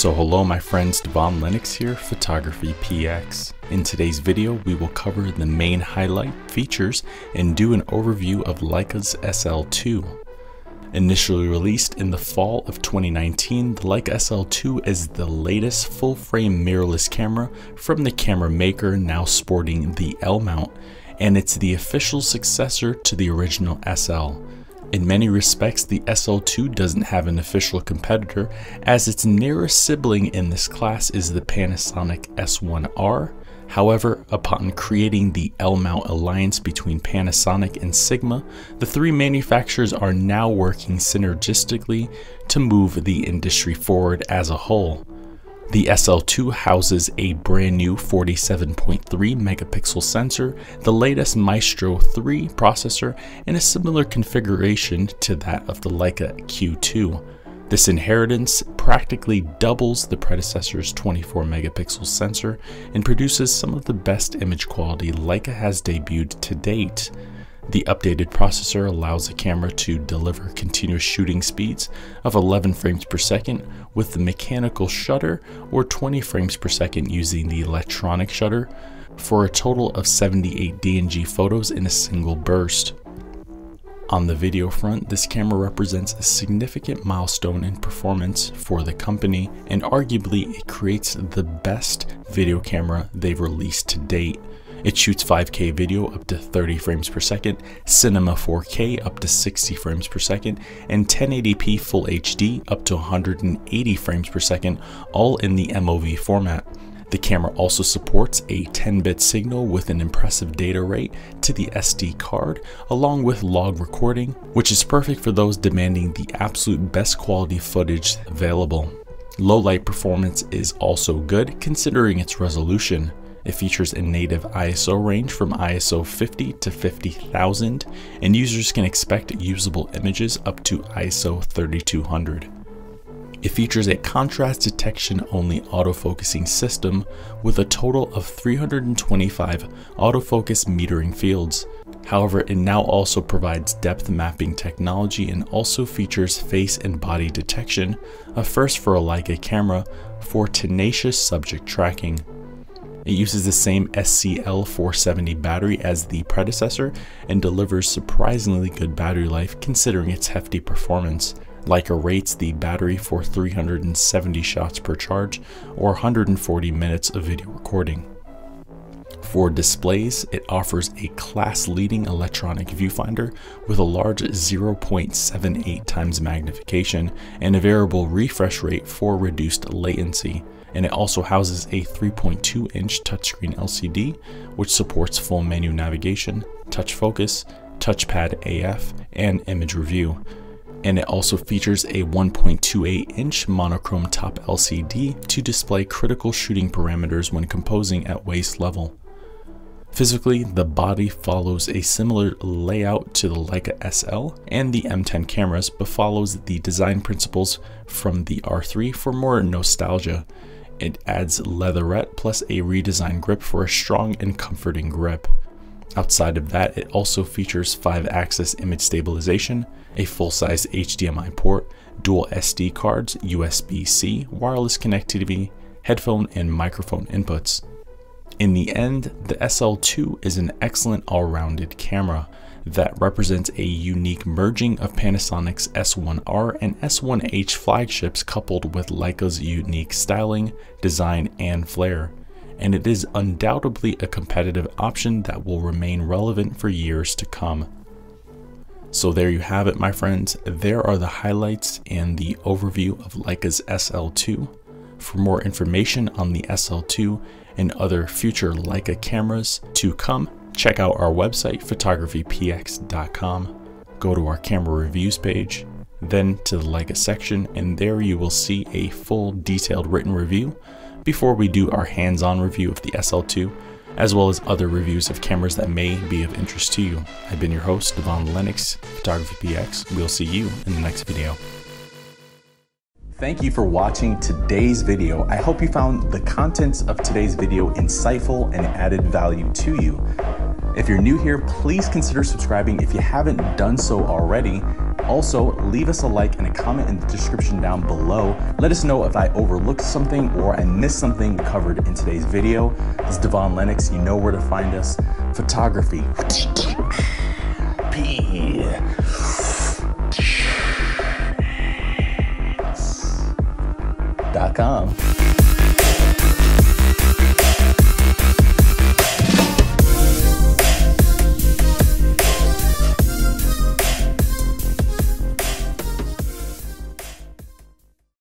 So hello my friends, Devon Lennox here, Photography PX. In today's video, we will cover the main highlight features and do an overview of Leica's SL2. Initially released in the fall of 2019, the Leica SL2 is the latest full-frame mirrorless camera from the camera maker now sporting the L-mount, and it's the official successor to the original SL. In many respects, the SL2 doesn't have an official competitor, as its nearest sibling in this class is the Panasonic S1R. However, upon creating the L-mount alliance between Panasonic and Sigma, the three manufacturers are now working synergistically to move the industry forward as a whole. The SL2 houses a brand new 47.3 megapixel sensor, the latest Maestro 3 processor, and a similar configuration to that of the Leica Q2. This inheritance practically doubles the predecessor's 24 megapixel sensor and produces some of the best image quality Leica has debuted to date. The updated processor allows the camera to deliver continuous shooting speeds of 11 frames per second with the mechanical shutter or 20 frames per second using the electronic shutter for a total of 78 DNG photos in a single burst. On the video front, this camera represents a significant milestone in performance for the company and arguably it creates the best video camera they've released to date. It shoots 5K video up to 30 frames per second, Cinema 4K up to 60 frames per second, and 1080p Full HD up to 180 frames per second, all in the MOV format. The camera also supports a 10-bit signal with an impressive data rate to the SD card, along with log recording, which is perfect for those demanding the absolute best quality footage available. Low light performance is also good considering its resolution. It features a native ISO range from ISO 50 to 50,000, and users can expect usable images up to ISO 3200. It features a contrast detection only autofocusing system with a total of 325 autofocus metering fields. However, it now also provides depth mapping technology and also features face and body detection, a first for a Leica camera for tenacious subject tracking. It uses the same SCL470 battery as the predecessor and delivers surprisingly good battery life considering its hefty performance. Leica rates the battery for 370 shots per charge or 140 minutes of video recording. For displays, it offers a class-leading electronic viewfinder with a large 0.78 times magnification and a variable refresh rate for reduced latency and it also houses a 3.2 inch touchscreen LCD which supports full menu navigation, touch focus, touchpad AF, and image review. And it also features a 1.28 inch monochrome top LCD to display critical shooting parameters when composing at waist level. Physically, the body follows a similar layout to the Leica SL and the M10 cameras, but follows the design principles from the R3 for more nostalgia. It adds leatherette plus a redesigned grip for a strong and comforting grip. Outside of that, it also features 5-axis image stabilization, a full-size HDMI port, dual SD cards, USB-C, wireless connectivity, headphone and microphone inputs. In the end, the SL2 is an excellent all-rounded camera that represents a unique merging of Panasonic's S1R and S1H flagships coupled with Leica's unique styling, design, and flair. And it is undoubtedly a competitive option that will remain relevant for years to come. So there you have it, my friends. There are the highlights and the overview of Leica's SL2. For more information on the SL2 and other future Leica cameras to come, Check out our website, photographypx.com. Go to our camera reviews page, then to the Leica section, and there you will see a full detailed written review before we do our hands-on review of the SL2, as well as other reviews of cameras that may be of interest to you. I've been your host, Devon Lennox, Photography PX. We'll see you in the next video. Thank you for watching today's video. I hope you found the contents of today's video insightful and added value to you. If you're new here, please consider subscribing if you haven't done so already. Also, leave us a like and a comment in the description down below. Let us know if I overlooked something or I missed something covered in today's video. This is Devon Lennox. You know where to find us. Photography. Dot com.